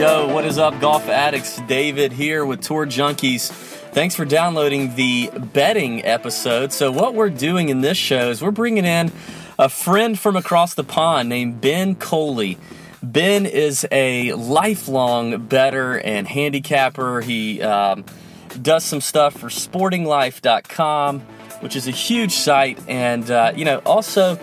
Yo, what is up, golf addicts? David here with Tour Junkies. Thanks for downloading the betting episode. So, what we're doing in this show is we're bringing in a friend from across the pond named Ben Coley. Ben is a lifelong better and handicapper. He um, does some stuff for sportinglife.com, which is a huge site, and, uh, you know, also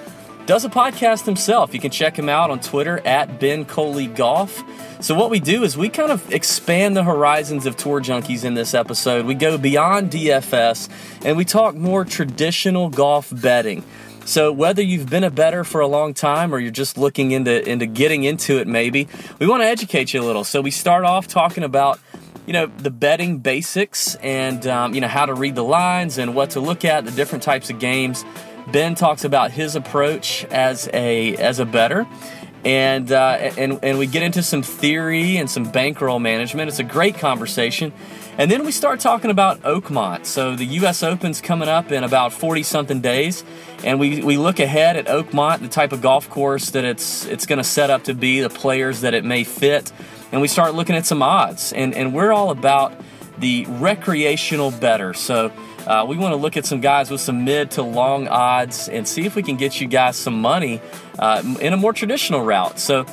does a podcast himself. You can check him out on Twitter at Ben Coley Golf. So, what we do is we kind of expand the horizons of Tour Junkies in this episode. We go beyond DFS and we talk more traditional golf betting. So whether you've been a better for a long time or you're just looking into into getting into it maybe, we want to educate you a little. So we start off talking about you know the betting basics and um, you know how to read the lines and what to look at, the different types of games. Ben talks about his approach as a as a better. And, uh, and and we get into some theory and some bankroll management. It's a great conversation. And then we start talking about Oakmont. So the U.S. Open's coming up in about 40 something days, and we, we look ahead at Oakmont, the type of golf course that it's it's going to set up to be, the players that it may fit, and we start looking at some odds. And and we're all about the recreational better. So. Uh, we want to look at some guys with some mid to long odds and see if we can get you guys some money uh, in a more traditional route. So,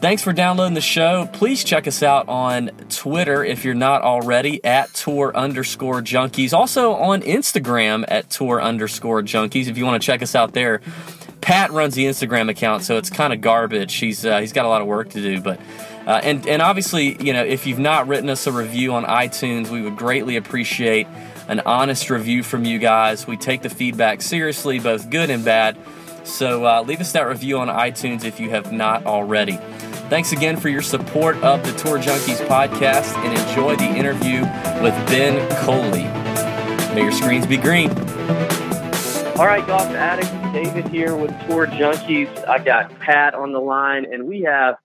Thanks for downloading the show. Please check us out on Twitter if you're not already at tour underscore junkies. Also on Instagram at tour underscore junkies if you want to check us out there. Pat runs the Instagram account, so it's kind of garbage. He's uh, he's got a lot of work to do, but uh, and and obviously, you know, if you've not written us a review on iTunes, we would greatly appreciate an honest review from you guys. We take the feedback seriously, both good and bad. So uh, leave us that review on iTunes if you have not already. Thanks again for your support of the Tour Junkies podcast and enjoy the interview with Ben Coley. May your screens be green. All right, golf addicts, David here with Tour Junkies. I got Pat on the line, and we have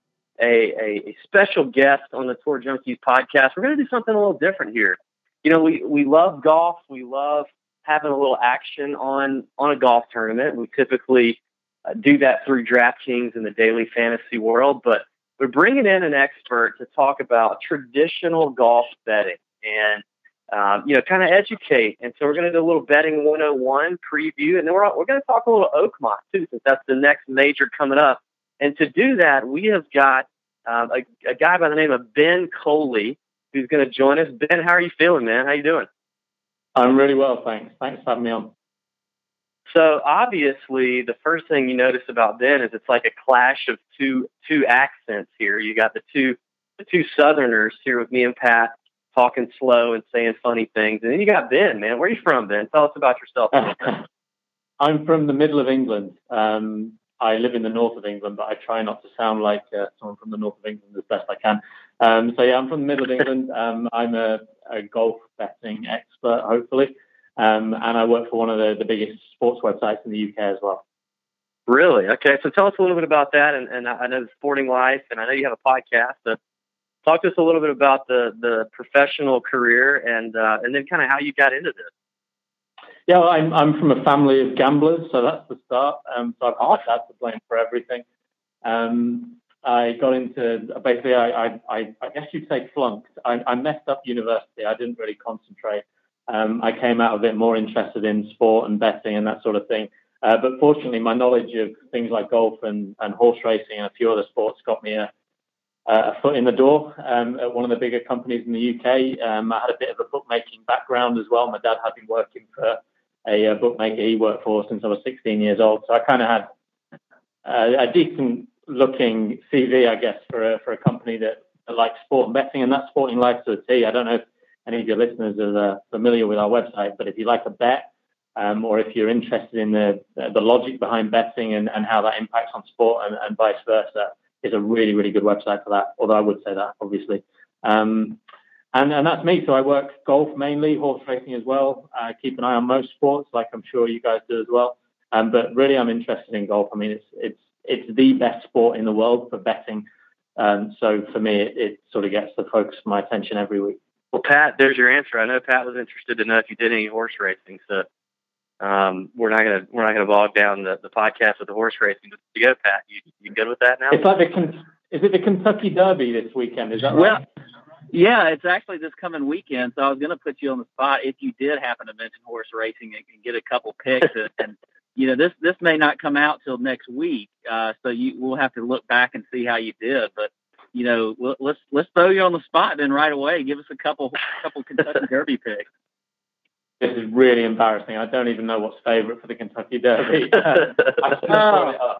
a, a, a special guest on the Tour Junkies podcast. We're going to do something a little different here. You know, we, we love golf. We love having a little action on on a golf tournament. We typically uh, do that through DraftKings in the daily fantasy world, but we're bringing in an expert to talk about traditional golf betting and um, you know kind of educate. And so we're going to do a little betting 101 preview, and then we're we're going to talk a little Oakmont too, since that's the next major coming up. And to do that, we have got um, a, a guy by the name of Ben Coley who's going to join us. Ben, how are you feeling, man? How you doing? I'm really well, thanks. Thanks for having me on. So obviously, the first thing you notice about Ben is it's like a clash of two two accents here. You got the two the two Southerners here with me and Pat talking slow and saying funny things, and then you got Ben. Man, where are you from, Ben? Tell us about yourself. I'm from the middle of England. Um, I live in the north of England, but I try not to sound like uh, someone from the north of England as best I can. Um, so yeah, I'm from the middle of England. Um, I'm a, a golf betting expert, hopefully. Um, and I work for one of the, the biggest sports websites in the UK as well. Really? Okay. So tell us a little bit about that. And, and I know Sporting Life, and I know you have a podcast. But talk to us a little bit about the, the professional career and uh, and then kind of how you got into this. Yeah, I'm I'm from a family of gamblers, so that's the start. Um, so I've got that to blame for everything. Um, I got into basically, I, I, I guess you'd say flunked. I, I messed up university. I didn't really concentrate um, I came out of it more interested in sport and betting and that sort of thing. Uh, but fortunately, my knowledge of things like golf and, and horse racing and a few other sports got me a, a foot in the door um, at one of the bigger companies in the UK. Um, I had a bit of a bookmaking background as well. My dad had been working for a, a bookmaker he worked for since I was 16 years old. So I kind of had uh, a decent looking CV, I guess, for a, for a company that, that likes sport and betting, and that's sporting life to a T. I don't know if any of your listeners are uh, familiar with our website, but if you like a bet, um, or if you're interested in the the logic behind betting and, and how that impacts on sport and, and vice versa, is a really really good website for that. Although I would say that obviously, um, and and that's me. So I work golf mainly, horse racing as well. I keep an eye on most sports, like I'm sure you guys do as well. Um, but really, I'm interested in golf. I mean, it's it's it's the best sport in the world for betting. Um, so for me, it, it sort of gets the focus of my attention every week. Well, Pat, there's your answer. I know Pat was interested to know if you did any horse racing, so um, we're not gonna we're not gonna bog down the, the podcast with the horse racing. But you go, Pat. You you good with that now? It's like the is it the Kentucky Derby this weekend? Is that well, right? Yeah, it's actually this coming weekend. So I was going to put you on the spot if you did happen to mention horse racing and, and get a couple picks. and, and you know, this this may not come out till next week, uh, so you we'll have to look back and see how you did. But you know, let's let's throw you on the spot then right away. Give us a couple couple Kentucky Derby picks. This is really embarrassing. I don't even know what's favourite for the Kentucky Derby. I,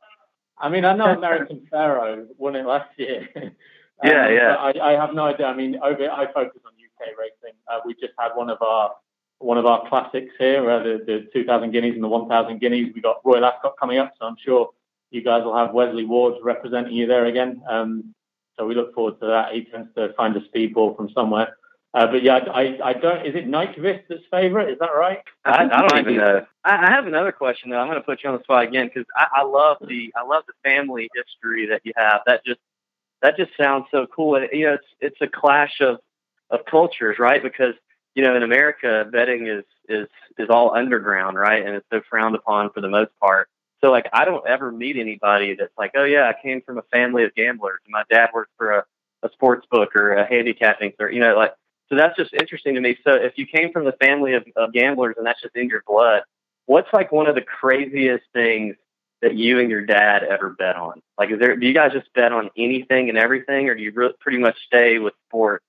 I mean, I know American Pharoah won it last year. um, yeah, yeah. I, I, have no idea. I mean, over I focus on UK racing. Uh, we just had one of our one of our classics here, uh, the, the 2,000 guineas and the 1,000 guineas. We got Royal Ascot coming up, so I'm sure you guys will have Wesley Ward representing you there again. Um, so we look forward to that. He tends to find a speedball from somewhere. Uh, but yeah, I, I don't. Is it Nyquist that's favourite? Is that right? I, I don't even know. I, I have another question though. I'm going to put you on the spot again because I, I love the I love the family history that you have. That just that just sounds so cool. And you know, it's it's a clash of of cultures, right? Because you know, in America, betting is is is all underground, right? And it's so frowned upon for the most part. So like, I don't ever meet anybody that's like, oh yeah, I came from a family of gamblers. And my dad worked for a a sports book or a handicapping, or you know, like so that's just interesting to me. So if you came from the family of, of gamblers and that's just in your blood, what's like one of the craziest things that you and your dad ever bet on? Like, is there, do you guys just bet on anything and everything, or do you re- pretty much stay with sports?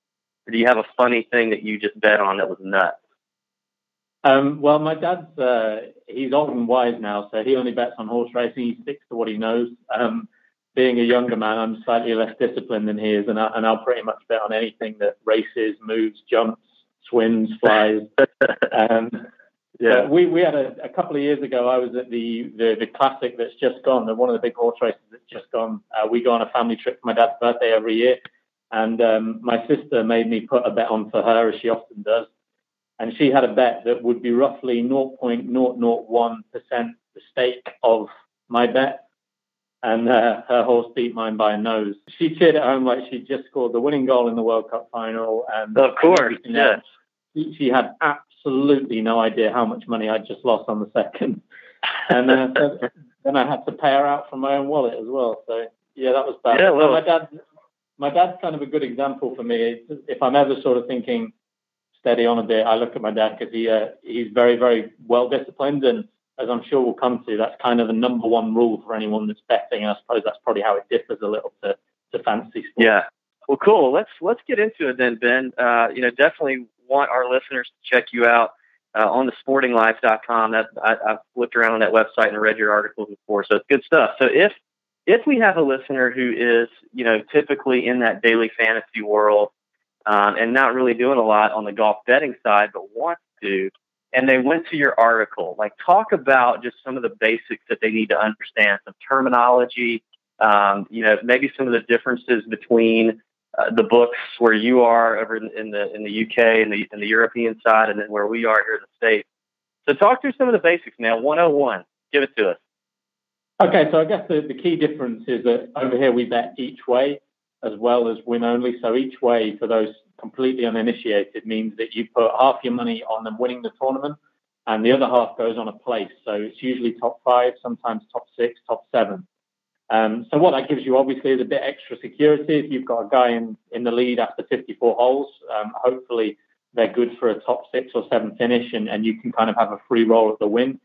Or do you have a funny thing that you just bet on that was nuts? Um, well, my dad's uh, he's old and wise now, so he only bets on horse racing. He sticks to what he knows. Um, being a younger man, I'm slightly less disciplined than he is, and, I, and I'll pretty much bet on anything that races, moves, jumps, swims, flies. um, yeah, we, we had a, a, couple of years ago. I was at the, the, the classic that's just gone, the one of the big horse races that's just gone. Uh, we go on a family trip for my dad's birthday every year, and um, my sister made me put a bet on for her, as she often does, and she had a bet that would be roughly 0.001 percent the stake of my bet and uh, her horse beat mine by a nose. She cheered at home like she just scored the winning goal in the World Cup final. And of course, yes. She, had absolutely no idea how much money I'd just lost on the second, and uh, then I had to pay her out from my own wallet as well. So yeah, that was bad. Yeah, well, my dad, my dad's kind of a good example for me. If I'm ever sort of thinking steady on a bit, I look at my dad because he uh, he's very very well disciplined and as I'm sure we'll come to, that's kind of the number one rule for anyone that's betting. And I suppose that's probably how it differs a little to, to fantasy sports. Yeah. Well, cool. Let's let's get into it then, Ben. Uh, you know, definitely want our listeners to check you out uh, on the sportinglife.com. That I, I've looked around on that website and read your articles before, so it's good stuff. So if if we have a listener who is, you know, typically in that daily fantasy world um, and not really doing a lot on the golf betting side, but wants to, and they went to your article. Like, talk about just some of the basics that they need to understand, some terminology, um, you know, maybe some of the differences between uh, the books where you are over in, in, the in the UK and the in the European side, and then where we are here in the States. So, talk through some of the basics now. 101, give it to us. Okay, so I guess the, the key difference is that over here we bet each way as well as win only. So each way for those completely uninitiated means that you put half your money on them winning the tournament and the other half goes on a place. So it's usually top five, sometimes top six, top seven. Um, so what that gives you obviously is a bit extra security. If you've got a guy in, in the lead after 54 holes, um, hopefully they're good for a top six or seven finish and, and you can kind of have a free roll at the win.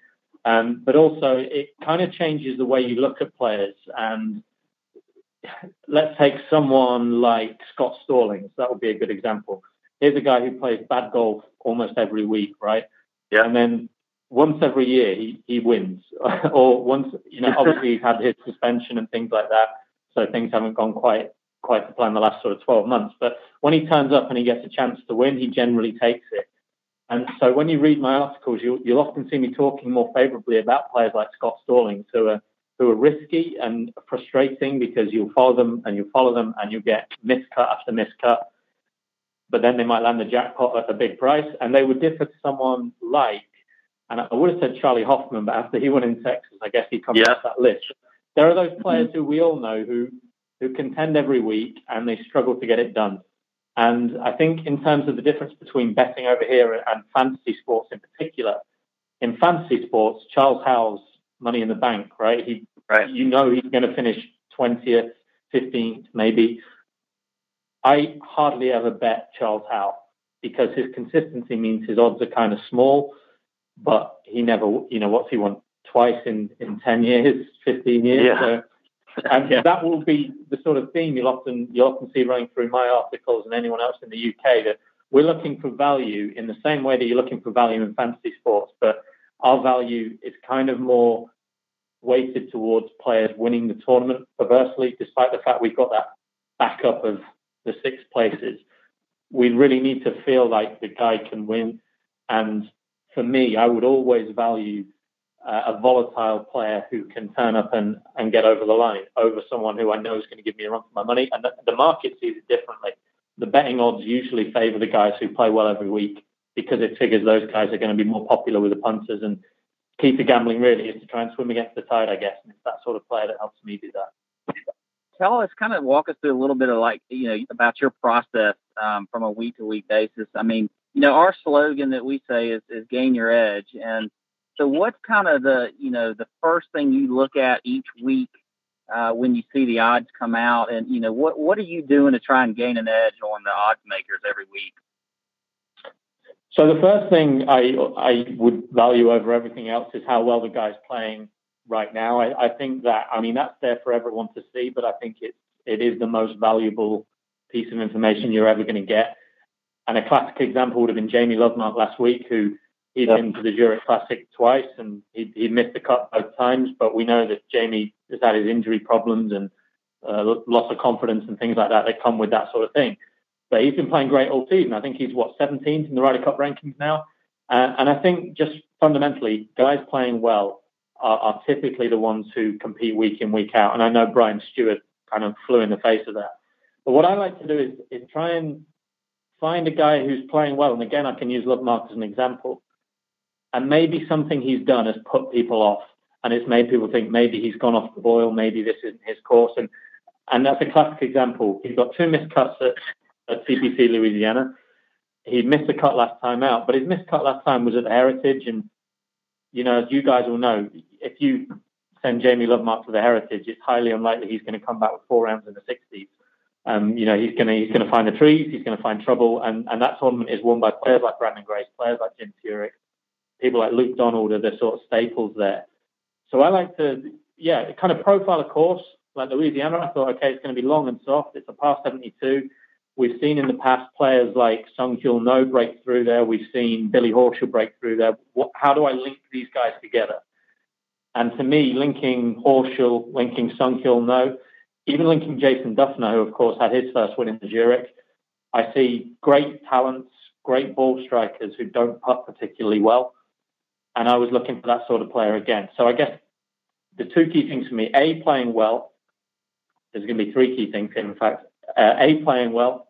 Um, but also it kind of changes the way you look at players and let's take someone like Scott Stallings. That would be a good example. Here's a guy who plays bad golf almost every week, right? Yeah. And then once every year he, he wins. or once, you know, obviously he's had his suspension and things like that. So things haven't gone quite quite to plan the last sort of 12 months. But when he turns up and he gets a chance to win, he generally takes it. And so when you read my articles, you'll, you'll often see me talking more favorably about players like Scott Stallings, who are who are risky and frustrating because you'll follow them and you follow them and you get miscut after miscut. But then they might land the jackpot at a big price. And they would differ to someone like, and I would have said Charley Hoffman, but after he won in Texas, I guess he comes yeah. off that list. There are those players mm-hmm. who we all know who who contend every week and they struggle to get it done. And I think in terms of the difference between betting over here and fantasy sports in particular, in fantasy sports, Charles Howell's money in the bank, right? He Right. You know he's going to finish 20th, 15th, maybe. I hardly ever bet Charles Howell because his consistency means his odds are kind of small, but he never, you know, what's he won twice in, in 10 years, 15 years? Yeah. So, and yeah. that will be the sort of theme you'll often, you'll often see running through my articles and anyone else in the UK that we're looking for value in the same way that you're looking for value in fantasy sports, but our value is kind of more weighted towards players winning the tournament perversely, despite the fact we've got that backup of the six places. We really need to feel like the guy can win. And for me, I would always value uh, a volatile player who can turn up and, and get over the line over someone who I know is going to give me a run for my money. And the, the market sees it differently. The betting odds usually favour the guys who play well every week because it figures those guys are going to be more popular with the punters. And key to gambling really is to try and swim against the tide, I guess. And it's that sort of player that helps me do that. Tell us, kind of walk us through a little bit of like, you know, about your process um, from a week to week basis. I mean, you know, our slogan that we say is, is gain your edge. And so what's kind of the, you know, the first thing you look at each week uh, when you see the odds come out? And, you know, what, what are you doing to try and gain an edge on the odds makers every week? So the first thing I I would value over everything else is how well the guy's playing right now. I, I think that I mean that's there for everyone to see, but I think it it is the most valuable piece of information you're ever going to get. And a classic example would have been Jamie Lovemark last week, who he'd yep. been to the Zurich Classic twice and he he missed the cut both times. But we know that Jamie has had his injury problems and uh, loss of confidence and things like that that come with that sort of thing. But he's been playing great all season. I think he's what 17th in the Ryder Cup rankings now, uh, and I think just fundamentally, guys playing well are, are, typically the ones who compete week in week out. And I know Brian Stuard kind of flew in the face of that. But what I like to do is, is try and find a guy who's playing well. And again, I can use Lovemark as an example. And maybe something he's done has put people off, and it's made people think maybe he's gone off the boil, maybe this isn't his course. And and that's a classic example. He's got two missed cuts at at TPC Louisiana. He missed a cut last time out, but his missed cut last time was at Heritage. And, you know, as you guys will know, if you send Jamie Lovemark to the Heritage, it's highly unlikely he's going to come back with four rounds in the 60s. Um, you know, he's going to he's to find the trees, he's going to find trouble, and, and that tournament is won by players like Branden Grace, players like Jim Furyk, people like Luke Donald are the sort of staples there. So I like to, yeah, kind of profile a course like Louisiana. I thought, okay, it's going to be long and soft. It's a par 72. We've seen in the past players like Seung-yul Noh break through there. We've seen Billy Horschel break through there. What, how do I link these guys together? And to me, linking Horschel, linking Seung-yul Noh, even linking Jason Dufner, who of course had his first win in Zurich, I see great talents, great ball strikers who don't putt particularly well. And I was looking for that sort of player again. So I guess the two key things for me, A, playing well. There's going to be three key things, in fact uh, A, playing well.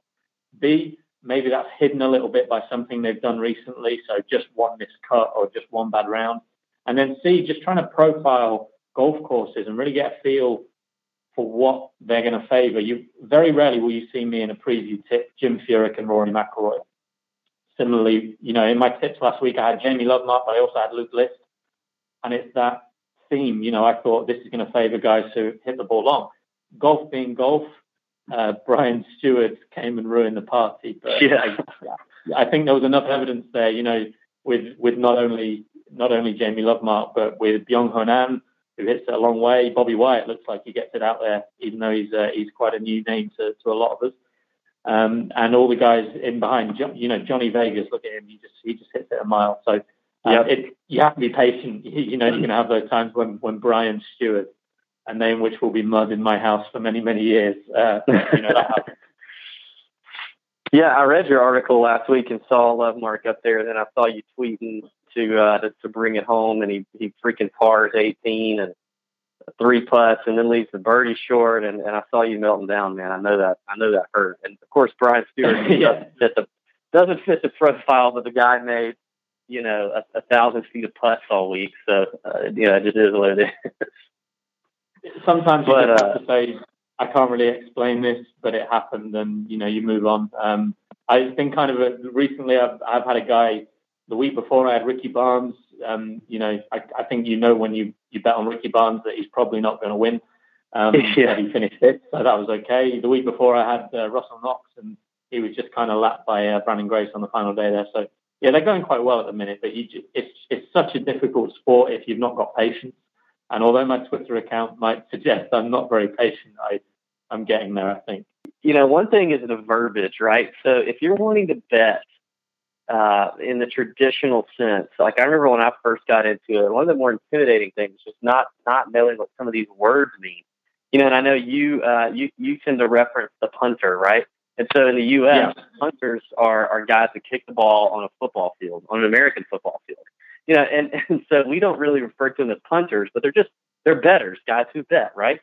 B, maybe that's hidden a little bit by something they've done recently. So just one missed cut or just one bad round. And then C, just trying to profile golf courses and really get a feel for what they're going to favour. You very rarely will you see me in a preview tip Jim Furyk and Rory McIlroy. Similarly, you know, in my tips last week, I had Jamie Lovemark, but I also had Luke List, and it's that theme. You know, I thought this is going to favour guys who hit the ball long. Golf being golf, uh, Brian Stuard came and ruined the party. But yeah. I, I, think there was enough evidence there, you know, with with not only not only Jamie Lovemark, but with Byeong Hun An, who hits it a long way. Bobby Wyatt looks like he gets it out there, even though he's uh, he's quite a new name to, to a lot of us. Um, and all the guys in behind, you know, Johnny Vegas, look at him, he just he just hits it a mile. So uh, yep. it, you have to be patient. You know, you're going to have those times when when Brian Stuard a name which will be mud in my house for many, many years. Uh, you know, yeah, I read your article last week and saw Lovemark up there. Then I saw you tweeting to uh, to, to bring it home, and he he freaking pars 18 and three putts, and then leaves the birdie short. And, and I saw you melting down, man. I know that I know that hurt. And of course, Brian Stuard yeah. doesn't, fit the, doesn't fit the profile, but the guy made you know a, a thousand feet of putts all week. So uh, you know, it just is what it is. sometimes you but, just have uh, to say, I can't really explain this, but it happened, and you know, you move on. Um, I think kind of a, recently, I've, I've had a guy the week before I had Ricky Barnes. Um, you know, I, I think you know when you you bet on Ricky Barnes that he's probably not going to win. Um, yeah. He finished it, so that was okay. The week before, I had uh, Russell Knox, and he was just kind of lapped by uh, Branden Grace on the final day there. So yeah, they're going quite well at the minute, but you, it's it's such a difficult sport if you've not got patience. And although my Twitter account might suggest I'm not very patient, I I'm getting there. I think. You know, one thing is the verbiage, right? So if you're wanting to bet uh, in the traditional sense. Like I remember when I first got into it, one of the more intimidating things was just not not knowing what some of these words mean. You know, and I know you uh, you you tend to reference the punter, right? And so in the U.S., yeah. punters are are guys that kick the ball on a football field, on an American football field. You know, and and so we don't really refer to them as punters, but they're just they're betters, guys who bet, right?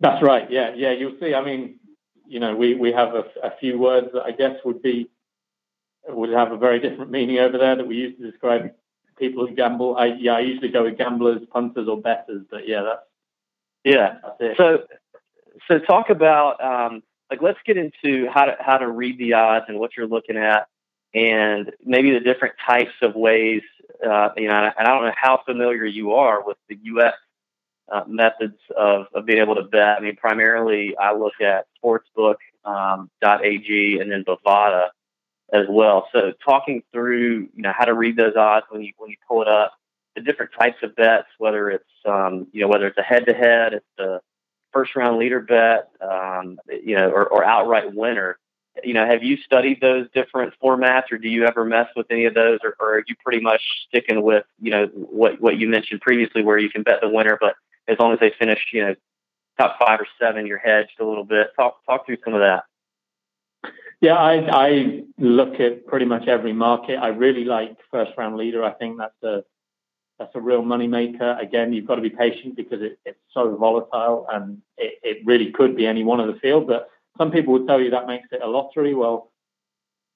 That's right. Yeah, yeah. You'll see. I mean, you know, we we have a, a few words that I guess would be would have a very different meaning over there that we use to describe people who gamble. I yeah, I usually go with gamblers, punters, or betters, but yeah, that's yeah. That's so so talk about um, like let's get into how to how to read the odds and what you're looking at, and maybe the different types of ways. Uh, you know, and I don't know how familiar you are with the U.S. Uh, methods of, of being able to bet. I mean, primarily I look at sportsbook.ag um, and then Bovada as well. So talking through, you know, how to read those odds when you when you pull it up, the different types of bets, whether it's um, you know whether it's a head to head, it's a first round leader bet, um, you know, or, or outright winner. You know, have you studied those different formats, or do you ever mess with any of those, or, or are you pretty much sticking with you know what what you mentioned previously, where you can bet the winner, but as long as they finish, you know, top five or seven, you're hedged a little bit. Talk talk through some of that. Yeah, I, I look at pretty much every market. I really like first round leader. I think that's a that's a real money maker. Again, you've got to be patient because it, it's so volatile and it, it really could be any one of the field. But some people would tell you that makes it a lottery. Well,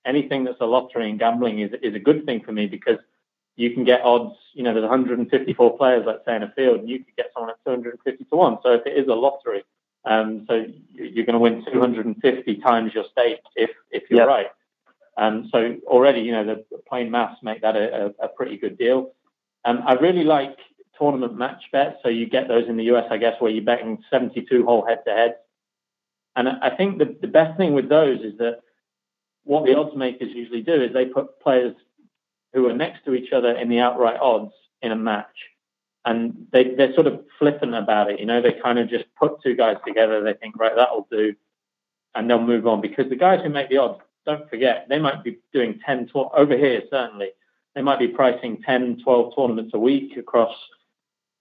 anything that's a lottery in gambling is is a good thing for me because you can get odds. You know, there's 154 players, let's say, in a field, and you could get someone at 250 to one. So if it is a lottery, um, so you're going to win 250 times your stake if if you're yep. right. Um, so already, you know, the plain maths make that a, a, a pretty good deal. Um, I really like tournament match bets. So you get those in the US, I guess, where you're betting 72 hole head to head. And I think the, the best thing with those is that what the odds makers usually do is they put players who are next to each other in the outright odds in a match and they, they're sort of flippant about it. You know, they kind of just put two guys together. They think, right, that'll do, and they'll move on because the guys who make the odds, don't forget, they might be doing 10, 12, over here, certainly, they might be pricing 10, 12 tournaments a week across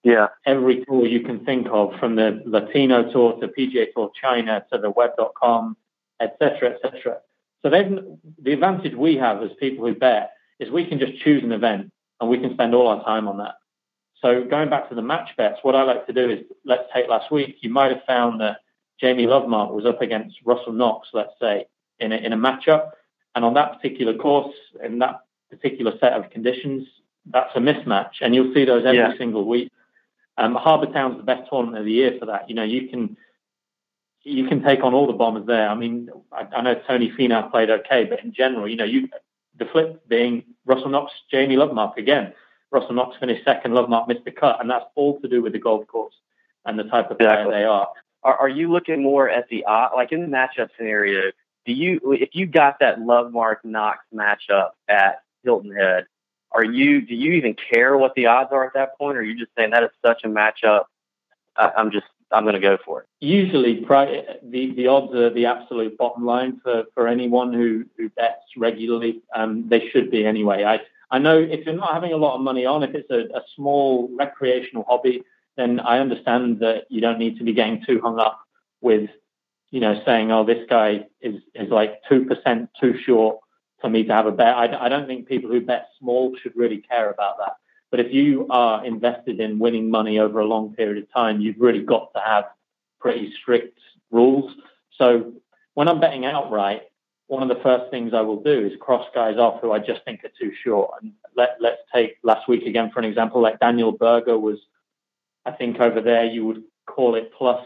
yeah. every tour you can think of, from the Latino tour to PGA Tour China to the web.com, etc., etc. So the advantage we have as people who bet is we can just choose an event and we can spend all our time on that. So going back to the match bets, what I like to do is let's take last week. You might have found that Jamie Lovemark was up against Russell Knox, let's say, in a, in a matchup, and on that particular course, in that particular set of conditions, that's a mismatch, and you'll see those every yeah. single week. Um, Harbour Town's the best tournament of the year for that. You know, you can you can take on all the bombers there. I mean, I, I know Tony Finau played okay, but in general, you know, you the flip being Russell Knox, Jamie Lovemark again Russell Knox finished second, Lovemark missed the cut, and that's all to do with the golf course and the type of player they are. are. Are you looking more at the uh, like in the matchup scenario? Do you if you got that Lovemark Knox matchup at Hilton Head, are you do you even care what the odds are at that point, or are you just saying that is such a matchup? I, I'm just I'm going to go for it. Usually, the the odds are the absolute bottom line for, for anyone who, who bets regularly. Um, they should be anyway. I I know if you're not having a lot of money on, if it's a, a small recreational hobby, then I understand that you don't need to be getting too hung up with, you know, saying, oh, this guy is, is like 2% too short for me to have a bet. I, I don't think people who bet small should really care about that. But if you are invested in winning money over a long period of time, you've really got to have pretty strict rules. So when I'm betting outright, one of the first things I will do is cross guys off who I just think are too short. And let, let's take last week again for an example, like Daniel Berger was, I think over there you would call it plus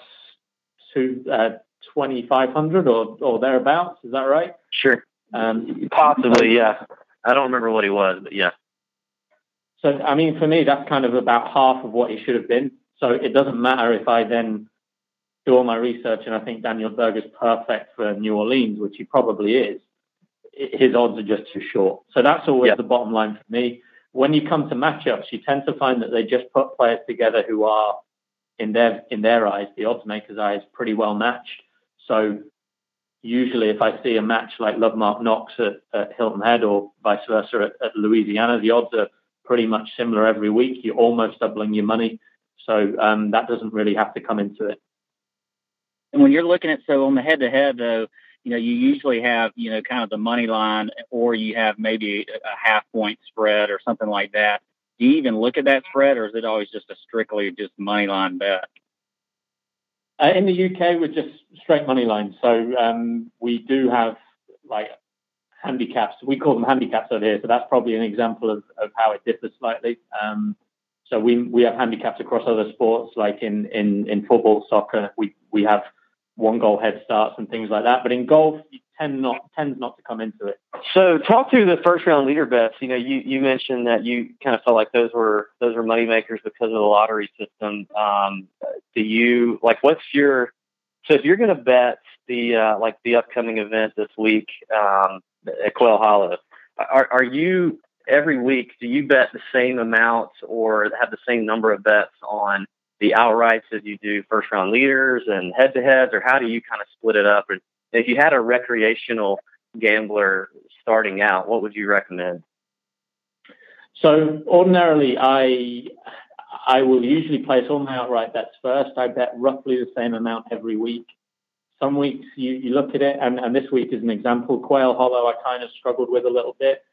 two, uh, 2,500 or, or thereabouts. Is that right? Sure. Um, Possibly, yeah. I don't remember what he was, but yeah. So, I mean, for me, that's kind of about half of what he should have been. So it doesn't matter if I then do all my research and I think Daniel Berger's perfect for New Orleans, which he probably is. His odds are just too short. So that's always the bottom line for me. When you come to matchups, you tend to find that they just put players together who are, in their in their eyes, the odds makers' eyes, pretty well matched. So usually if I see a match like Lovemark Knox at, at Hilton Head or vice versa at, at, Louisiana, the odds are pretty much similar every week. You're almost doubling your money. So um, that doesn't really have to come into it. And when you're looking at, so on the head to head though, you know, you usually have, you know, kind of the money line or you have maybe a half point spread or something like that. Do you even look at that spread or is it always just a strictly just money line bet? Uh, in the UK, we're just straight money line. So um, we do have like handicaps. We call them handicaps over here. So that's probably an example of, of how it differs slightly. Um, so we we have handicaps across other sports, like in in in football, soccer. We we have one goal head starts and things like that. But in golf, you tend not tends not to come into it. So talk through the first round leader bets. You know, you you mentioned that you kind of felt like those were those were money makers because of the lottery system. Um, do you like what's your so if you're going to bet the uh, like the upcoming event this week um, at Quail Hollow, are are you every week? Do you bet the same amounts or have the same number of bets on the outrights as you do first round leaders and head to heads, or how do you kind of split it up? And if you had a recreational gambler starting out, what would you recommend? So ordinarily, I I will usually place all my outright bets first. I bet roughly the same amount every week. Some weeks you, you look at it, and, and this week is an example. Quail Hollow, I kind of struggled with a little bit,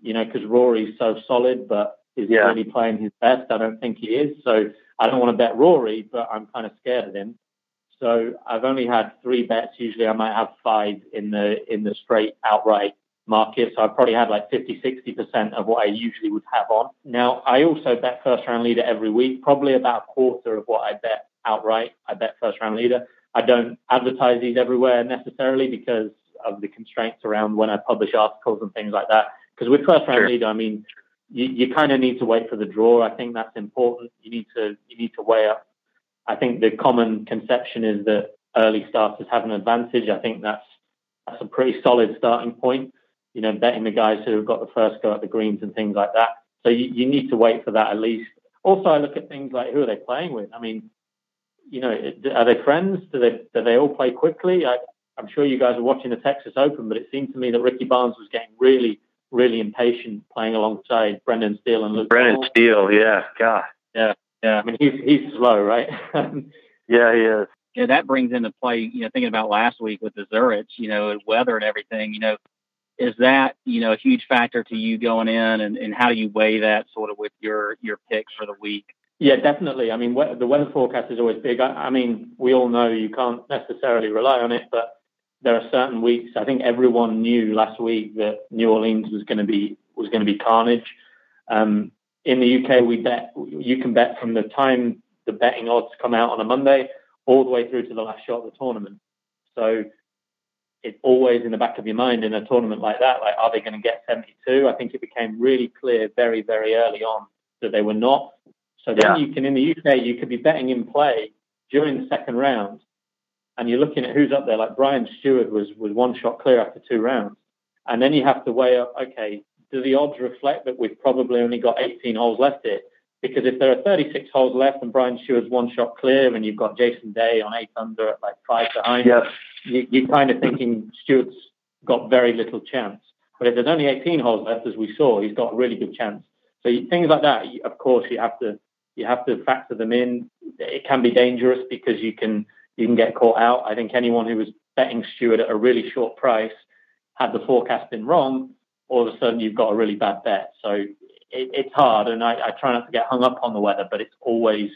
you know, because Rory's so solid, but is yeah. really playing his best? I don't think he is. So I don't want to bet Rory, but I'm kind of scared of him. So I've only had three bets. Usually I might have five in the in the straight outright market. So I probably had like 50, 60% of what I usually would have on. Now I also bet first round leader every week, probably about a quarter of what I bet outright. I bet first round leader. I don't advertise these everywhere necessarily because of the constraints around when I publish articles and things like that. Because with first round sure. leader, I mean, you, you kind of need to wait for the draw. I think that's important. You need to you need to weigh up. I think the common conception is that early starters have an advantage. I think that's that's a pretty solid starting point. You know, betting the guys who have got the first go at the greens and things like that. So you, you need to wait for that at least. Also, I look at things like who are they playing with. I mean, you know, are they friends? Do they do they all play quickly? I, I'm sure you guys are watching the Texas Open, but it seemed to me that Ricky Barnes was getting really really impatient playing alongside Brendan Steele and Luke. Brendan Steele, yeah, God, yeah, yeah. I mean, he's he's slow, right? yeah, he is. Yeah, that brings into play, you know, thinking about last week with the Zurich, you know, weather and everything, you know, is that, you know, a huge factor to you going in and, and how do you weigh that sort of with your, your picks for the week? Yeah, definitely. I mean, the weather forecast is always big. I, I mean, we all know you can't necessarily rely on it, but there are certain weeks. I think everyone knew last week that New Orleans was going to be was going to be carnage. Um, in the UK, we bet you can bet from the time the betting odds come out on a Monday all the way through to the last shot of the tournament. So it's always in the back of your mind in a tournament like that. Like, are they going to get 72? I think it became really clear very, very early on that they were not. So then yeah. you can, in the UK, you could be betting in play during the second round and you're looking at who's up there. Like Brian Stuard was was one shot clear after two rounds, and then you have to weigh up. Okay, do the odds reflect that we've probably only got 18 holes left here? Because if there are 36 holes left and Brian Stuard's one shot clear, and you've got Jason Day on eight under at like five behind, yep. you, you're kind of thinking Stuard's got very little chance. But if there's only 18 holes left, as we saw, he's got a really good chance. So things like that, of course, you have to you have to factor them in. It can be dangerous because you can you can get caught out. I think anyone who was betting Stuard at a really short price, had the forecast been wrong, all of a sudden you've got a really bad bet. So it, it's hard, and I, I, try not to get hung up on the weather, but it's always.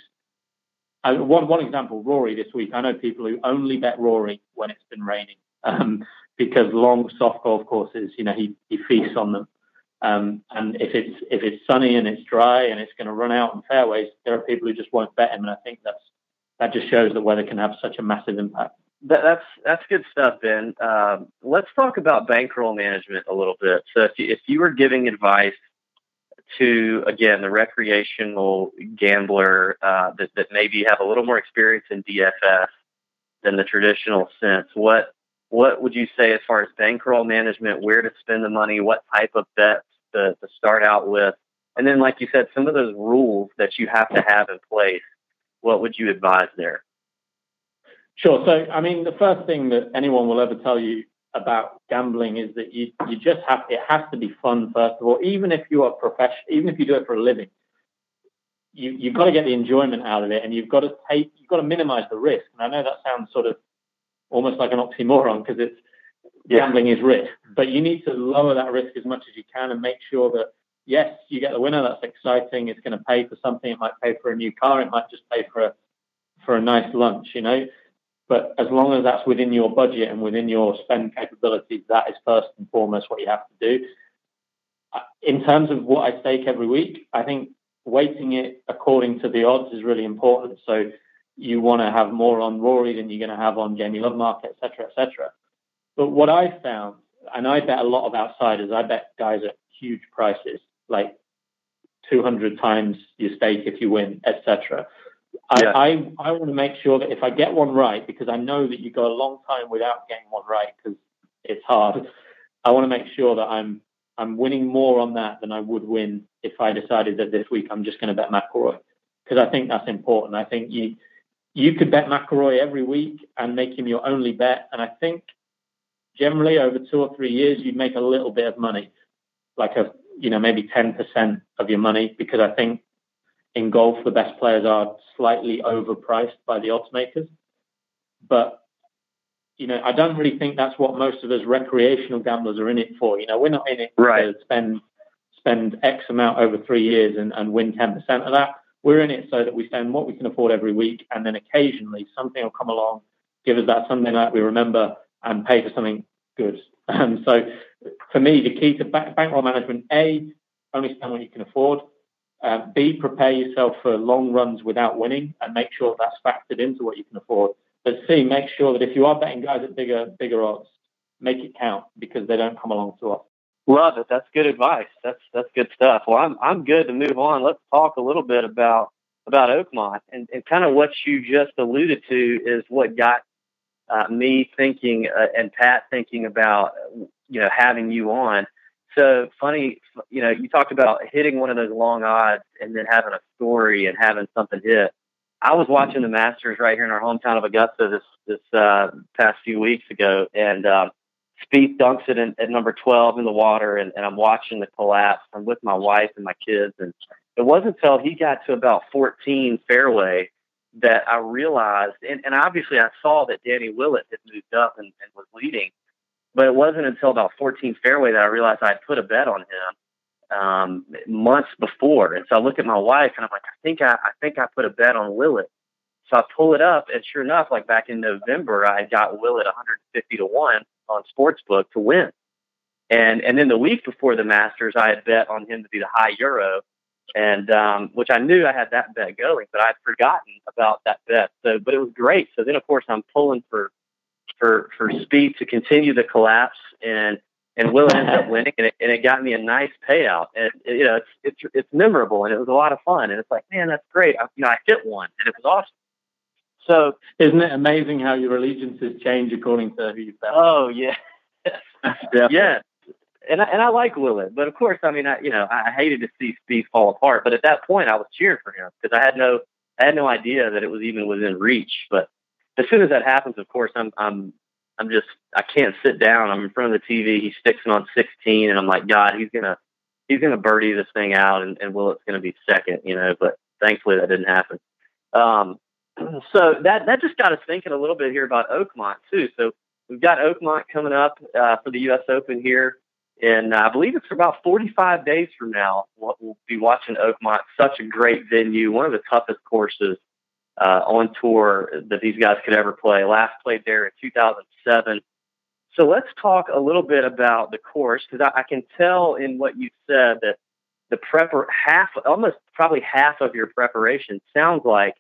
I, one one example, Rory this week. I know people who only bet Rory when it's been raining, um, because long soft golf courses, you know, he he feasts on them. Um, and if it's if it's sunny and it's dry and it's going to run out in fairways, there are people who just won't bet him, and I think that's that just shows that weather can have such a massive impact. That, that's that's good stuff, Ben. Um, let's talk about bankroll management a little bit. So, if you, if you were giving advice to again the recreational gambler uh, that that maybe have a little more experience in DFS than the traditional sense. What what would you say as far as bankroll management, where to spend the money, what type of bets to, to start out with, and then like you said, some of those rules that you have to have in place. What would you advise there? Sure. So, I mean, the first thing that anyone will ever tell you about gambling is that you you just have it has to be fun first of all. Even if you are professional, even if you do it for a living, you you've got to get the enjoyment out of it, and you've got to take you've got to minimize the risk. And I know that sounds sort of almost like an oxymoron because it's yeah. gambling is risk, but you need to lower that risk as much as you can and make sure that yes, you get the winner. That's exciting. It's going to pay for something. It might pay for a new car. It might just pay for a for a nice lunch. You know but as long as that's within your budget and within your spend capabilities, that is first and foremost what you have to do. Uh, in terms of what I stake every week, I think weighting it according to the odds is really important. So you want to have more on Rory than you're going to have on Jamie Lovemark, et cetera, et cetera. But what I found, and I bet a lot of outsiders, I bet guys at huge prices, like 200 times your stake if you win, etc. I, I, I want to make sure that if I get one right, because I know that you go a long time without getting one right because it's hard. I want to make sure that I'm I'm winning more on that than I would win if I decided that this week I'm just going to bet McIlroy because I think that's important. I think you you could bet McIlroy every week and make him your only bet, and I think generally over two or three years you'd make a little bit of money, like a you know maybe ten percent of your money because I think in golf, the best players are slightly overpriced by the odds makers. But you know, I don't really think that's what most of us recreational gamblers are in it for. You know, we're not in it right. to spend spend X amount over three years and, and win ten percent of that. We're in it so that we spend what we can afford every week, and then occasionally something will come along, give us that Sunday night we remember, and pay for something good. And so, for me, the key to bankroll management: a, only spend what you can afford. Uh, B, prepare yourself for long runs without winning and make sure that's factored into what you can afford. But C, make sure that if you are betting guys at bigger bigger odds, make it count because they don't come along too often. Love it. That's good advice. That's that's good stuff. Well, I'm I'm good to move on. Let's talk a little bit about about Oakmont and, and kind of what you just alluded to is what got uh, me thinking uh, and Pat thinking about you know having you on so funny, you know, you talked about hitting one of those long odds and then having a story and having something hit. I was watching the Masters right here in our hometown of Augusta this this uh, past few weeks ago, and um, Spieth dunks it in, at number twelve in the water, and, and I'm watching the collapse. I'm with my wife and my kids, and it wasn't until he got to about 14 fairway that I realized, and, and obviously I saw that Danny Willett had moved up and, and was leading, but it wasn't until about 14 fairway that I realized I'd put a bet on him um, months before. And so I look at my wife and I'm like, I think I, I think I put a bet on Willett. So I pull it up, and sure enough, like back in November, I got Willett 150 to one on Sportsbook to win. And and then the week before the Masters, I had bet on him to be the high euro, and um, which I knew I had that bet going, but I'd forgotten about that bet. So, but it was great. So then, of course, I'm pulling for for for Spieth to continue the collapse and and Will ended up winning, and it, and it got me a nice payout. And it, you know, it's it's it's memorable, and it was a lot of fun. And it's like, man, that's great. I, you know, I hit one, and it was awesome. So, isn't it amazing how your allegiances change according to who you bet? Oh yeah, yeah. And I, and I like Willett, but of course, I mean, I you know, I hated to see Spieth fall apart. But at that point, I was cheering for him because I had no I had no idea that it was even within reach. But as soon as that happens, of course, I'm I'm I'm just I can't sit down. I'm in front of the TV. He sticks it on 16, and I'm like, God, he's gonna he's gonna birdie this thing out, and, and Willett's gonna be second, you know. But thankfully, that didn't happen. Um, so that that just got us thinking a little bit here about Oakmont too. So we've got Oakmont coming up uh, for the U.S. Open here, and I believe it's about 45 days from now. We'll, we'll be watching Oakmont. Such a great venue, one of the toughest courses uh, on tour that these guys could ever play. Last played there in 2007. So let's talk a little bit about the course because I, I, can tell in what you said that the prepper half, almost probably half of your preparation sounds like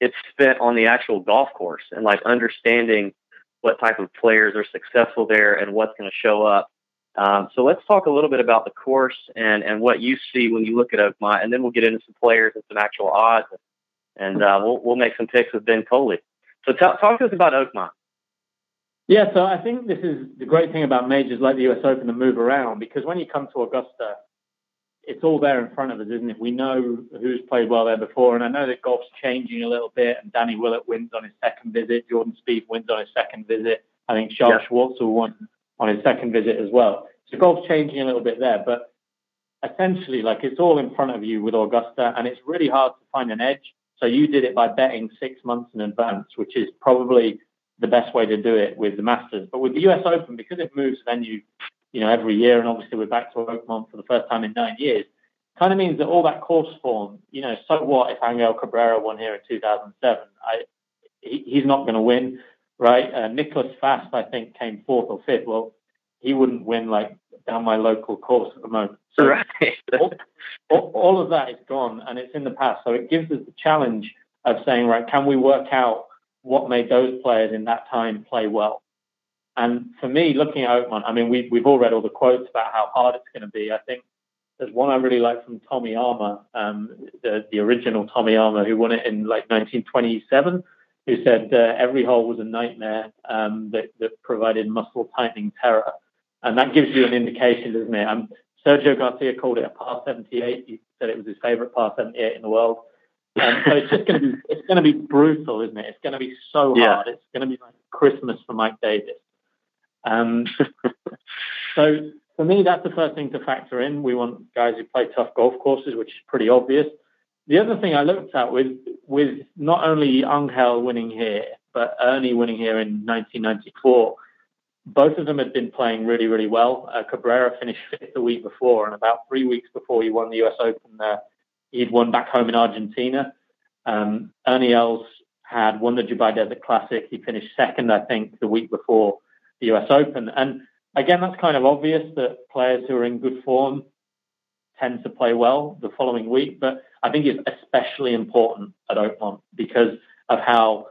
it's spent on the actual golf course and like understanding what type of players are successful there and what's going to show up. Um, so let's talk a little bit about the course and, and what you see when you look at Oakmont, and then we'll get into some players and some actual odds, and uh, we'll we'll make some picks with Ben Coley. So t- talk to us about Oakmont. Yeah, so I think this is the great thing about majors like the US Open to move around because when you come to Augusta, it's all there in front of us, isn't it? We know who's played well there before, and I know that golf's changing a little bit. And Danny Willett wins on his second visit. Jordan Spieth wins on his second visit. I think Charl yeah. Schwartzel won on his second visit as well. So golf's changing a little bit there, but essentially, like it's all in front of you with Augusta, and it's really hard to find an edge. So you did it by betting six months in advance, which is probably the best way to do it with the Masters. But with the US Open, because it moves venue, you know, every year, and obviously we're back to Oakmont for the first time in nine years, kind of means that all that course form, you know, so what if Angel Cabrera won here in 2007? I, he, he's not going to win, right? Uh, Niclas Fasth, I think, came fourth or fifth. Well, he wouldn't win like down my local course at the moment. So right. all, all, all of that is gone and it's in the past. So it gives us the challenge of saying, right, can we work out what made those players in that time play well? And for me, looking at Oakmont, I mean, we, we've all read all the quotes about how hard it's going to be. I think there's one I really like from Tommy Armour, um, the, the original Tommy Armour, who won it in like 1927, who said uh, every hole was a nightmare um, that, that provided muscle tightening terror. And that gives you an indication, doesn't it? Um, Sergio Garcia called it a par 78. He said it was his favorite par 78 in the world. Um, so it's just going to be it's going to be brutal, isn't it? It's going to be so hard. Yeah. It's going to be like Christmas for Mike Davis. Um, so for me, that's the first thing to factor in. We want guys who play tough golf courses, which is pretty obvious. The other thing I looked at with with not only Angel winning here, but Ernie winning here in 1994 both of them had been playing really, really well. Uh, Cabrera finished fifth the week before, and about three weeks before he won the US Open, uh, he'd won back home in Argentina. Um, Ernie Els had won the Dubai Desert Classic. He finished second, I think, the week before the US Open. And again, that's kind of obvious that players who are in good form tend to play well the following week. But I think it's especially important at Oakmont because of how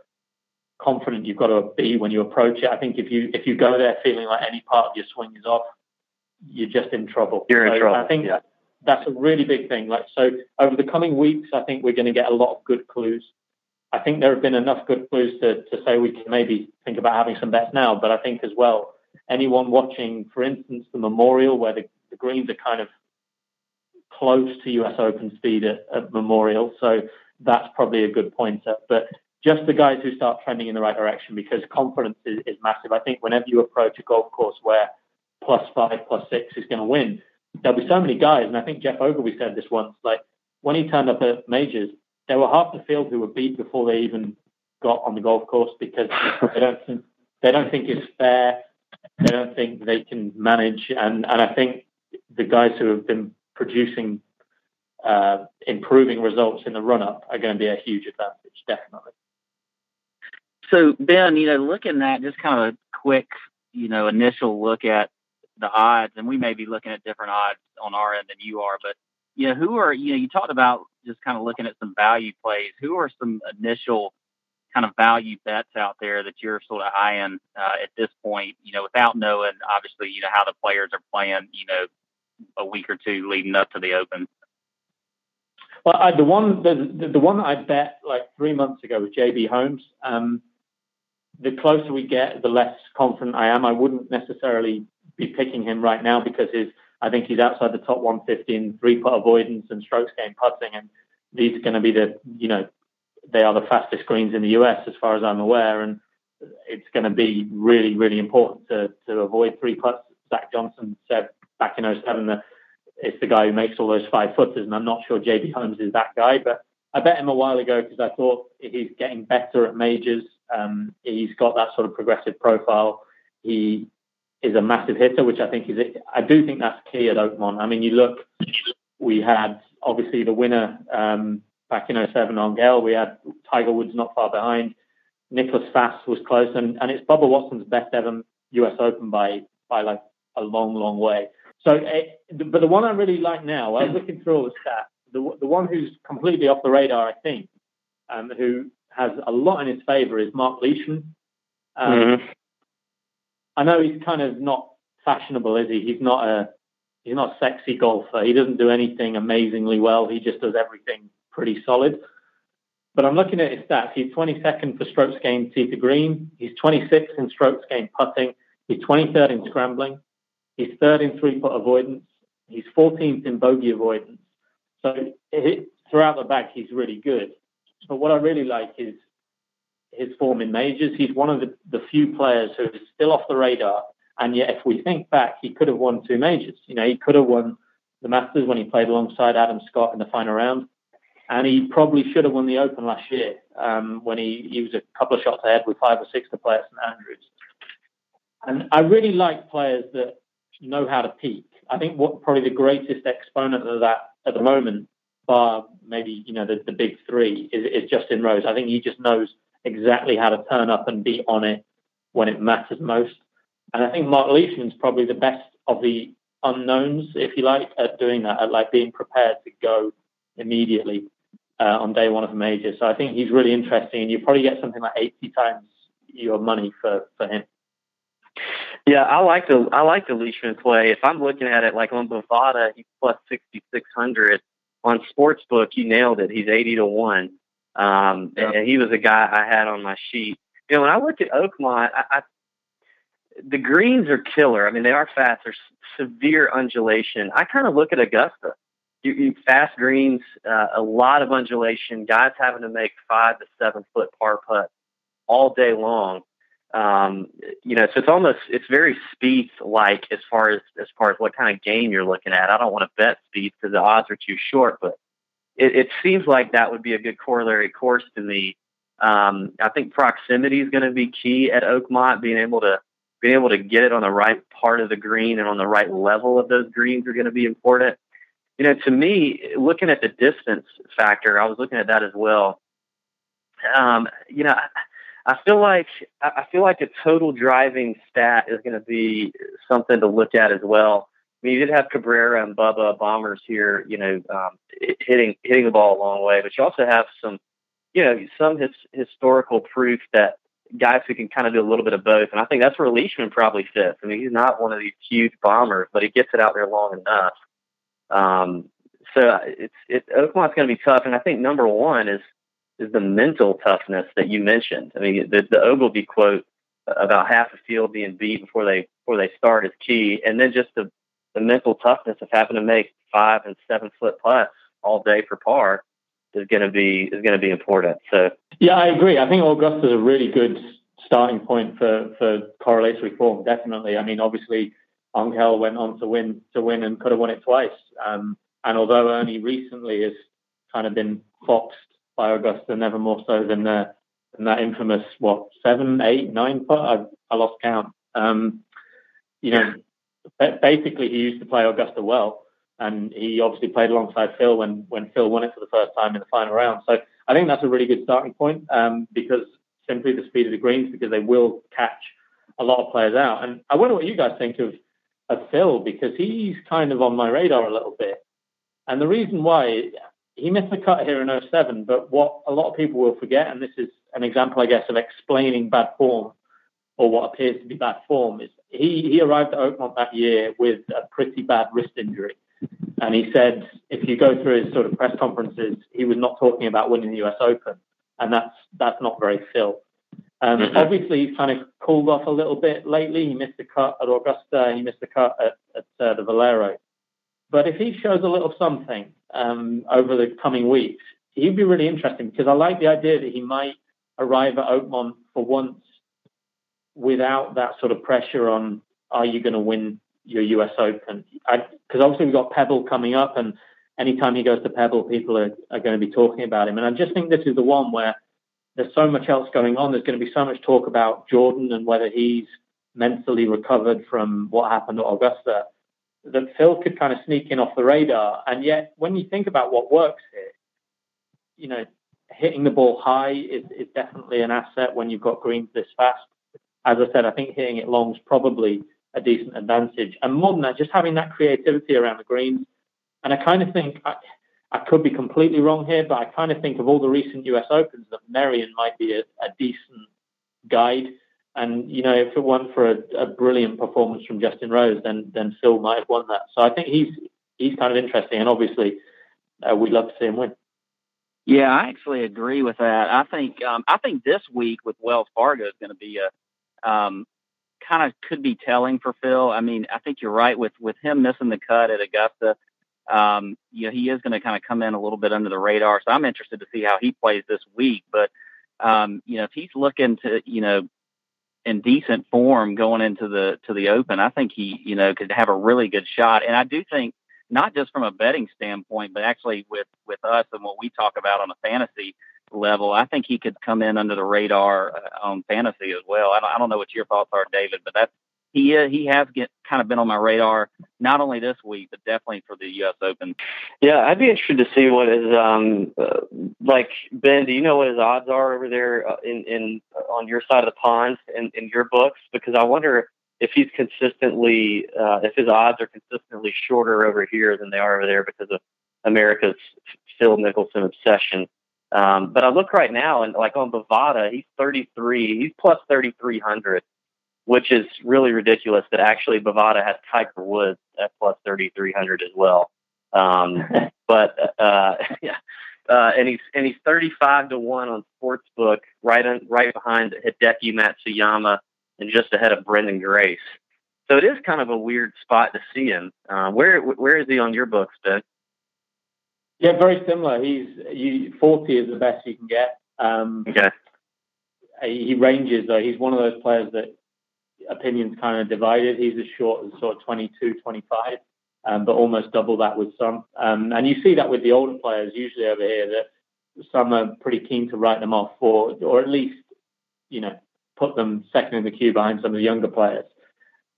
confident you've got to be when you approach it. I think if you if you go there feeling like any part of your swing is off, you're just in trouble. You're in trouble. I think yeah. that's a really big thing. Like so, over the coming weeks, I think we're going to get a lot of good clues. I think there have been enough good clues to, to say we can maybe think about having some bets now. But I think as well, anyone watching, for instance, the Memorial, where the, the greens are kind of close to US Open speed at, at Memorial, so that's probably a good pointer. But just the guys who start trending in the right direction because confidence is, is massive. I think whenever you approach a golf course where plus five, plus six is going to win, there'll be so many guys. And I think Geoff Ogilvy said this once, like when he turned up at majors, there were half the field who were beat before they even got on the golf course because they don't think, they don't think it's fair. They don't think they can manage. And, and I think the guys who have been producing uh, improving results in the run up are going to be a huge advantage, definitely. So Ben, you know, looking at just kind of a quick, you know, initial look at the odds, and we may be looking at different odds on our end than you are, but you know, who are you know, you talked about just kind of looking at some value plays. Who are some initial kind of value bets out there that you're sort of eyeing uh, at this point? You know, without knowing obviously, you know, how the players are playing. You know, a week or two leading up to the Open. Well, I, the one the, the one I bet like three months ago was JB Holmes. Um, the closer we get, the less confident I am. I wouldn't necessarily be picking him right now because his, I think he's outside the top 150 in three putt avoidance and strokes gained putting, and these are going to be the, you know, they are the fastest greens in the US as far as I'm aware, and it's going to be really, really important to to avoid three putts. Zach Johnson said back in 07 that it's the guy who makes all those five footers, and I'm not sure JB Holmes is that guy, but I bet him a while ago because I thought he's getting better at majors. Um, he's got that sort of progressive profile. He is a massive hitter, which I think is. I do think that's key at Oakmont. I mean, you look, we had obviously the winner um, back in 07 on Gale. We had Tiger Woods not far behind. Niclas Fasth was close, and, and it's Bubba Watson's best ever U.S. Open by by like a long, long way. So, it, eh, but the one I really like now, I was looking through all the stats. The, the one who's completely off the radar, I think, um, who has a lot in his favour is Mark Leishman. Um, mm-hmm. I know he's kind of not fashionable, is he? He's not a he's not a sexy golfer. He doesn't do anything amazingly well. He just does everything pretty solid. But I'm looking at his stats. He's 22nd for strokes gained tee to green. He's 26th in strokes gained putting. He's 23rd in scrambling. He's third in three putt avoidance. He's 14th in bogey avoidance. So it, throughout the back, he's really good. But what I really like is his form in majors. He's one of the, the few players who is still off the radar. And yet, if we think back, he could have won two majors. You know, he could have won the Masters when he played alongside Adam Scott in the final round. And he probably should have won the Open last year um, when he, he was a couple of shots ahead with five or six to play at St Andrews. And I really like players that know how to peak. I think what probably the greatest exponent of that at the moment, bar maybe you know the, the big three, is, is Justin Rose. I think he just knows exactly how to turn up and be on it when it matters most. And I think Mark Leishman's probably the best of the unknowns, if you like, at doing that, at like being prepared to go immediately uh, on day one of a major. So I think he's really interesting, and you probably get something like 80 times your money for, for him. Yeah, I like the I like the Leishman play. If I'm looking at it like on Bovada, he's plus 6600. On Sportsbook, you nailed it. He's 80 to one. Um, yeah. and he was a guy I had on my sheet. You know, when I look at Oakmont, I, I the greens are killer. I mean, they are fast. There's severe undulation. I kind of look at Augusta. You, you fast greens, uh, a lot of undulation. Guys having to make five to seven foot par putt all day long. Um, you know, so it's almost it's very Spieth like as far as as far as what kind of game you're looking at. I don't want to bet Spieth because the odds are too short, but it, it seems like that would be a good corollary course to me. Um, I think proximity is going to be key at Oakmont. Being able to being able to get it on the right part of the green and on the right level of those greens are going to be important. You know, to me, looking at the distance factor, I was looking at that as well. Um, you know, I feel like I feel like a total driving stat is going to be something to look at as well I mean, you did have Cabrera and Bubba bombers here, you know, um, hitting hitting the ball a long way, but you also have some, you know, some his, historical proof that guys who can kind of do a little bit of both, and I think that's where Leishman probably fits. I mean, he's not one of these huge bombers, but he gets it out there long enough. Um, so it's it Oakmont's going to be tough, and I think number one is is the mental toughness that you mentioned. I mean, the the Ogilvy quote about half the field being beat before they before they start is key, and then just the the mental toughness of having to make five and seven foot putts all day for par is going to be is going to be important. So yeah, I agree. I think Augusta is a really good starting point for for correlatory form. Definitely. I mean, obviously, Angel went on to win to win and could have won it twice. Um, and although Ernie recently has kind of been foxed by Augusta, never more so than the than that infamous what seven, eight, nine putt. I, I lost count. Um, you know, basically he used to play Augusta well, and he obviously played alongside Phil when when Phil won it for the first time in the final round. So I think that's a really good starting point um, because simply the speed of the greens because they will catch a lot of players out. And I wonder what you guys think of of Phil because he's kind of on my radar a little bit. And the reason why he missed the cut here in 07, but what a lot of people will forget, and this is an example, I guess, of explaining bad form or what appears to be bad form, is he, he arrived at Oakmont that year with a pretty bad wrist injury. And he said, if you go through his sort of press conferences, he was not talking about winning the US Open. And that's, that's not very Phil. Um, mm-hmm. Obviously, he's kind of cooled off a little bit lately. He missed the cut at Augusta. He missed the cut at, at uh, the Valero. But if he shows a little something um, over the coming weeks, he'd be really interesting because I like the idea that he might arrive at Oakmont for once without that sort of pressure on are you going to win your US Open? Because obviously we've got Pebble coming up, and anytime he goes to Pebble, people are, are going to be talking about him. And I just think this is the one where there's so much else going on. There's going to be so much talk about Jordan and whether he's mentally recovered from what happened at Augusta that Phil could kind of sneak in off the radar. And yet, when you think about what works here, you know, hitting the ball high is, is definitely an asset when you've got greens this fast as I said, I think hitting it long is probably a decent advantage. And more than that, just having that creativity around the greens. And I kind of think I, I could be completely wrong here, but I kind of think of all the recent US Opens that Merion might be a, a decent guide And you know, if it weren't for a, a brilliant performance from Justin Rose, then then Phil might have won that. So I think he's he's kind of interesting, and obviously uh, we'd love to see him win. Yeah, I actually agree with that. I think um, I think this week with Wells Fargo is going to be a um, kind of could be telling for Phil. I mean, I think you're right with with him missing the cut at Augusta. Um, you know, he is going to kind of come in a little bit under the radar. So I'm interested to see how he plays this week. But um, you know, if he's looking to you know in decent form going into the to the Open, I think he you know could have a really good shot. And I do think not just from a betting standpoint, but actually with with us and what we talk about on a fantasy level, I think he could come in under the radar uh, on fantasy as well. I don't, I don't know what your thoughts are, David, but that's he uh, he has get kind of been on my radar not only this week but definitely for the U.S. Open. Yeah, I'd be interested to see what his um uh, like Ben. Do you know what his odds are over there uh, in in on your side of the pond in in your books? Because I wonder if he's consistently, uh, if his odds are consistently shorter over here than they are over there because of America's Phil Mickelson obsession. Um, but I look right now and like on Bovada, he's 33, he's plus 3,300, which is really ridiculous that actually Bovada has Tiger Woods at plus 3,300 as well. Um, but, uh, yeah. Uh, and he's and he's 35 to one on Sportsbook, right on, right behind Hideki Matsuyama, and just ahead of Branden Grace. So it is kind of a weird spot to see him. Uh, where where is he on your books, Ben? Yeah, very similar. He's you, 40 is the best you can get. Um, okay. He ranges though. He's one of those players that opinions kind of divided. He's as short as sort of 22, 25, um, but almost double that with some. Um, and you see that with the older players usually over here that some are pretty keen to write them off for, or at least, you know, put them second in the queue behind some of the younger players.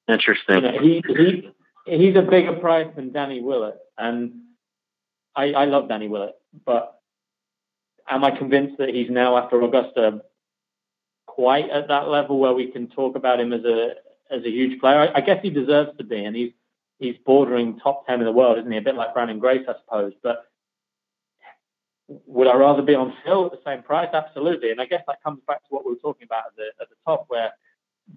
Interesting. You know, he he he's a bigger price than Danny Willett, and I, I love Danny Willett, but am I convinced that he's now after Augusta quite at that level where we can talk about him as a as a huge player? I, I guess he deserves to be, and he's he's bordering top ten in the world, isn't he? A bit like Branden Grace, I suppose, but would I rather be on Phil at the same price? Absolutely. And I guess that comes back to what we were talking about at the, at the top, where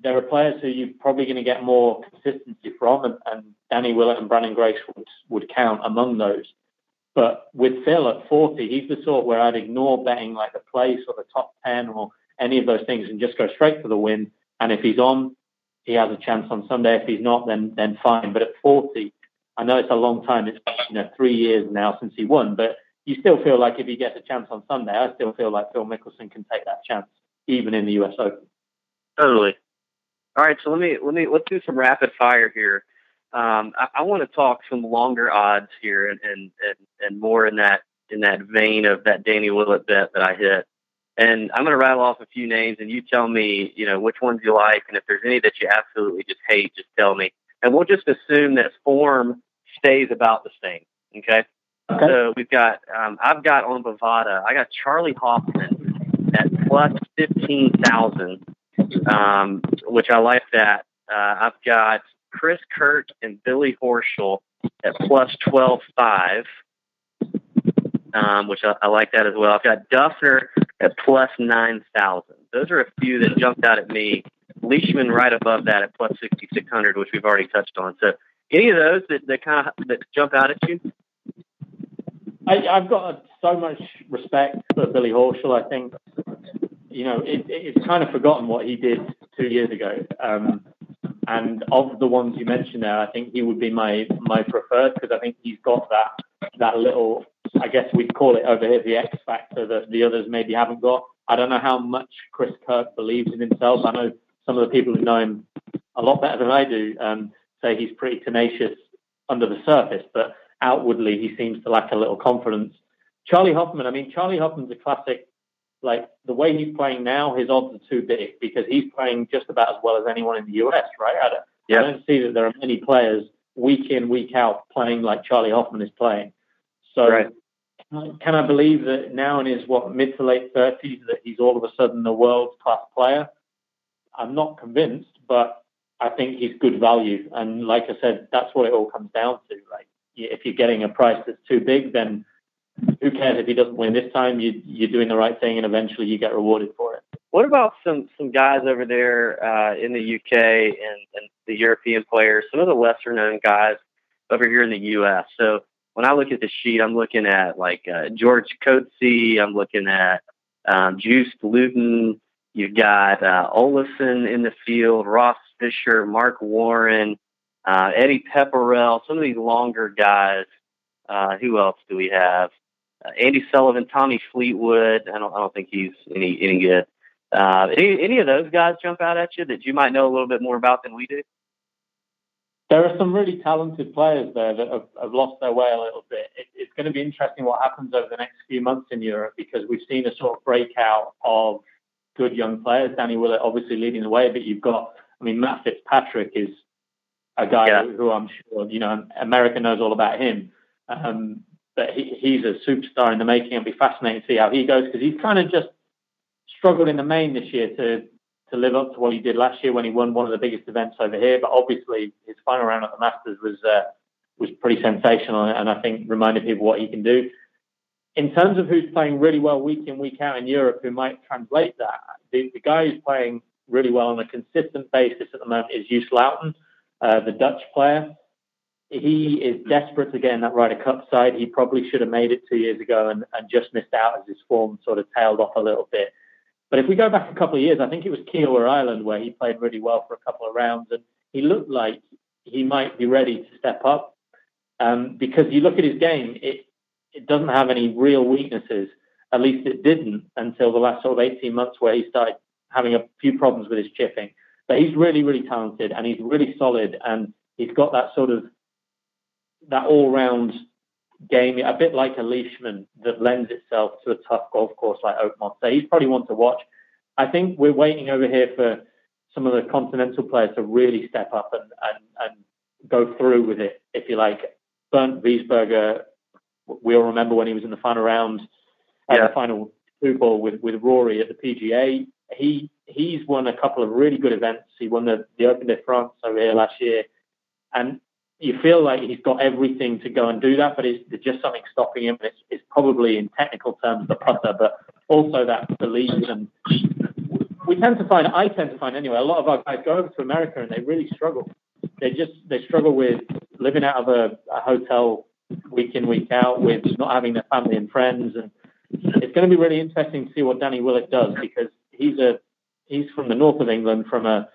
there are players who you're probably going to get more consistency from, and, and Danny Willett and Branden Grace would, would count among those. But with Phil at 40, he's the sort where I'd ignore betting like the place or the top 10 or any of those things and just go straight for the win. And if he's on, he has a chance on Sunday. If he's not, then then fine. But at 40, I know it's a long time. It's you know three years now since he won, but you still feel like if he gets a chance on Sunday, I still feel like Phil Mickelson can take that chance, even in the U.S. Open. Totally. All right, so let me let me let's do some rapid fire here. Um, I, I want to talk some longer odds here, and, and and and more in that in that vein of that Danny Willett bet that I hit. And I'm going to rattle off a few names, and you tell me, you know, which ones you like, and if there's any that you absolutely just hate, just tell me. And we'll just assume that form stays about the same. Okay. Okay. So we've got, um, I've got on Bovada, I got Charley Hoffman at plus 15,000, um, which I like that. Uh, I've got Chris Kirk and Billy Horschel at plus 12.5, um, which I, I like that as well. I've got Dufner at plus 9,000. Those are a few that jumped out at me. Leishman right above that at plus 6,600, which we've already touched on. So any of those that, that kind of that jump out at you? I, have got so much respect for Billy Horschel. I think, you know, it, it's kind of forgotten what he did two years ago. Um, and of the ones you mentioned there, I think he would be my my preferred because I think he's got that that little, I guess we'd call it over here the X factor that the others maybe haven't got. I don't know how much Chris Kirk believes in himself. I know some of the people who know him a lot better than I do um, say he's pretty tenacious under the surface, but outwardly he seems to lack a little confidence. Charley Hoffman, I mean, Charley Hoffman's a classic. Like the way he's playing now, his odds are too big because he's playing just about as well as anyone in the US, right? I don't, yep. I don't see that there are many players week in, week out playing like Charley Hoffman is playing. So right. Can I believe that now in his what mid to late thirties that he's all of a sudden a world class player? I'm not convinced, but I think he's good value. And like I said, that's what it all comes down to. Like if you're getting a price that's too big, then who cares if he doesn't win this time? You, you're doing the right thing, and eventually you get rewarded for it. What about some some guys over there uh, in the UK and, and the European players? Some of the lesser known guys over here in the US. So when I look at the sheet, I'm looking at like uh, George Coetzee. I'm looking at um, Joost Luiten. You've got uh, Olafson in the field, Ross Fisher, Marc Warren, uh, Eddie Pepperell, some of these longer guys. Uh, who else do we have? Uh, Andy Sullivan, Tommy Fleetwood. I don't, I don't think he's any any good. Uh, any any of those guys jump out at you that you might know a little bit more about than we do? There are some really talented players there that have, have lost their way a little bit. It, it's going to be interesting what happens over the next few months in Europe because we've seen a sort of breakout of good young players. Danny Willett obviously leading the way, but you've got, I mean, Matt Fitzpatrick is a guy yeah. who I'm sure, you know, America knows all about him. Um, but he, he's a superstar in the making. It'll be fascinating to see how he goes because he's kind of just struggled in the main this year to to live up to what he did last year when he won one of the biggest events over here. But obviously, his final round at the Masters was uh, was pretty sensational, and I think reminded people what he can do. In terms of who's playing really well week in week out in Europe, who might translate that, the, the guy who's playing really well on a consistent basis at the moment is Joost Luiten, uh, the Dutch player. He is desperate to get in that Ryder Cup side. He probably should have made it two years ago and, and just missed out as his form sort of tailed off a little bit. But if we go back a couple of years, I think it was Kiawah Island where he played really well for a couple of rounds, and he looked like he might be ready to step up. Um, because you look at his game, it it doesn't have any real weaknesses. At least it didn't until the last sort of 18 months where he started having a few problems with his chipping. But he's really, really talented and he's really solid and he's got that sort of that all-round game, a bit like a Leishman that lends itself to a tough golf course like Oakmont. So he's probably one to watch. I think we're waiting over here for some of the continental players to really step up and, and, and go through with it, if you like. Bernd Wiesberger, we all remember when he was in the final round, uh, yeah. the final two ball with, with Rory at the PGA. He he's won a couple of really good events. He won the, the Open de France over here last year. And you feel like he's got everything to go and do that, but is there just something stopping him? It's, it's probably in technical terms the putter, but also that belief. And we tend to find, I tend to find anyway, a lot of our guys go over to America and they really struggle. They just they struggle with living out of a, a hotel week in week out, with not having their family and friends, and it's going to be really interesting to see what Danny Willett does because he's a he's from the north of England, from a,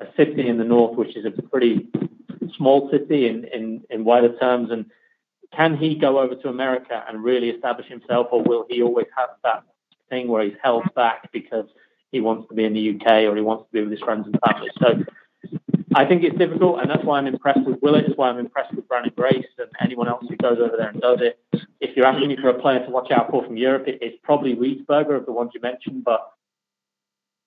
a city in the north, which is a pretty small city in, in, in wider terms? And can he go over to America and really establish himself, or will he always have that thing where he's held back because he wants to be in the UK or he wants to be with his friends and family? So I think it's difficult, and that's why I'm impressed with Willett. It's why I'm impressed with Branden Grace and anyone else who goes over there and does it. If you're asking me for a player to watch out for from Europe, it, it's probably Wiesberger of the ones you mentioned, but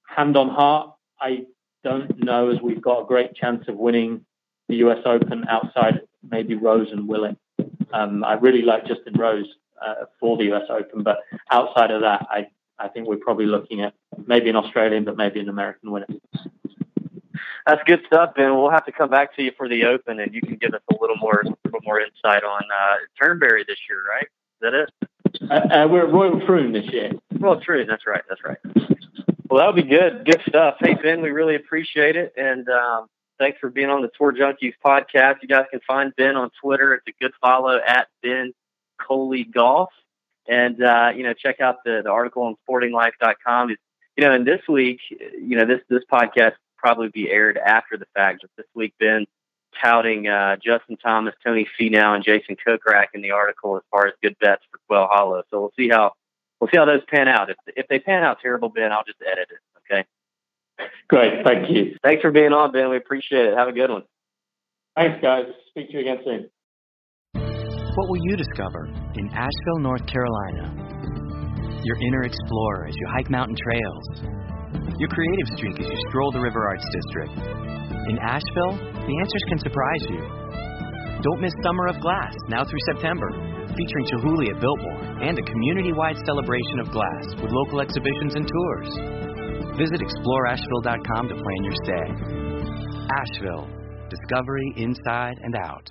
hand on heart, I don't know as we've got a great chance of winning the US Open outside maybe Rose and Willett. Um, I really like Justin Rose uh, for the US Open, but outside of that, I, I think we're probably looking at maybe an Australian, but maybe an American winner. That's good stuff, Ben. We'll have to come back to you for the Open, and you can give us a little more, a little more insight on uh, Turnberry this year, right? Is that it? Uh, uh, we're at Royal Troon this year. Royal Troon, that's right, that's right. Well, that'll be good. Good stuff. Hey, Ben, we really appreciate it, and um, Thanks for being on the Tour Junkies podcast. You guys can find Ben on Twitter. It's a good follow at Ben Coley Golf. And, uh, you know, check out the, the article on sportinglife.com. You know, and this week, you know, this, this podcast probably be aired after the fact. But this week, Ben touting uh, Justin Thomas, Tony Finau, and Jason Kokrak in the article as far as good bets for Quail Hollow. So we'll see how we'll see how those pan out. If if they pan out terrible, Ben, I'll just edit it. Okay. Great. Thank you. Thanks for being on, Ben. We appreciate it. Have a good one. Thanks, guys. Speak to you again soon. What will you discover in Asheville, North Carolina? Your inner explorer as you hike mountain trails. Your creative streak as you stroll the River Arts District. In Asheville, the answers can surprise you. Don't miss Summer of Glass, now through September, featuring Chihuly at Biltmore and a community wide celebration of glass with local exhibitions and tours. Visit exploreasheville.com to plan your stay. Asheville, discovery inside and out.